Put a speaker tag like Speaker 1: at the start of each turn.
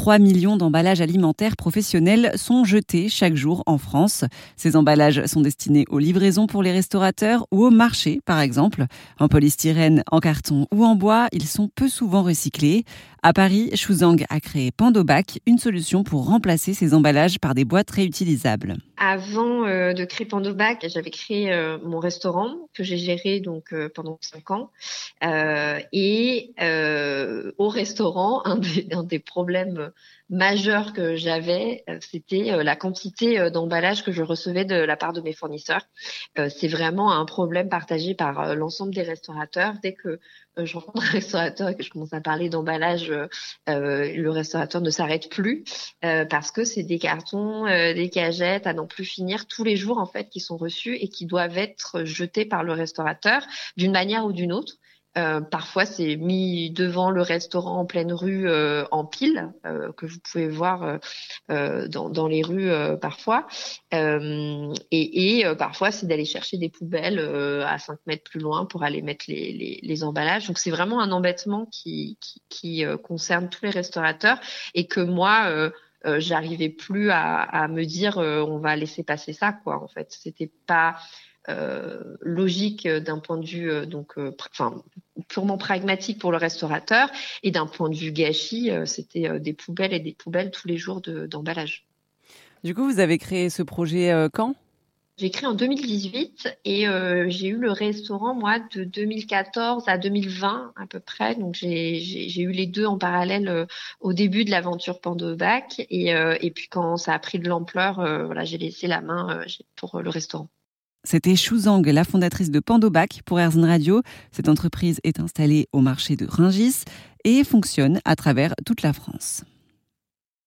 Speaker 1: 3 millions d'emballages alimentaires professionnels sont jetés chaque jour en France. Ces emballages sont destinés aux livraisons pour les restaurateurs ou au marché, par exemple. En polystyrène, en carton ou en bois, ils sont peu souvent recyclés. À Paris, Shuzang a créé Pandobac, une solution pour remplacer ces emballages par des boîtes réutilisables.
Speaker 2: Avant euh, de créer Pandobac, j'avais créé euh, mon restaurant que j'ai géré donc euh, pendant cinq ans. et au restaurant, un des, problèmes majeurs que j'avais, c'était la quantité d'emballage que je recevais de la part de mes fournisseurs. C'est vraiment un problème partagé par l'ensemble des restaurateurs. Dès que je rencontre un restaurateur et que je commence à parler d'emballage, le restaurateur ne s'arrête plus parce que c'est des cartons, des cagettes à n'en plus finir tous les jours en fait qui sont reçus et qui doivent être jetés par le restaurateur d'une manière ou d'une autre. Euh, parfois, c'est mis devant le restaurant en pleine rue euh, en pile, euh, que vous pouvez voir dans, dans, les rues parfois. et, et parfois, c'est d'aller chercher des poubelles à 5 mètres plus loin pour aller mettre les, les, les emballages. Donc, c'est vraiment un embêtement qui, qui, qui concerne tous les restaurateurs et que moi, euh, j'arrivais plus à, à, me dire euh, on va laisser passer ça quoi en fait c'était pas euh, logique d'un point de vue donc enfin purement pragmatique pour le restaurateur et d'un point de vue gâchis c'était des poubelles et des poubelles tous les jours d'emballage.
Speaker 1: du coup vous avez créé ce projet quand?
Speaker 2: J'ai créé en 2018 et euh, j'ai eu le restaurant, moi, de 2014 à 2020 à peu près. Donc, j'ai eu les deux en parallèle euh, au début de l'aventure Pandobac. Et, euh, et puis, quand ça a pris de l'ampleur, voilà, j'ai laissé la main pour le restaurant.
Speaker 1: C'était Zhang, la fondatrice de Pandobac pour Airzone Radio. Cette entreprise est installée au marché de Ringis et fonctionne à travers toute la France.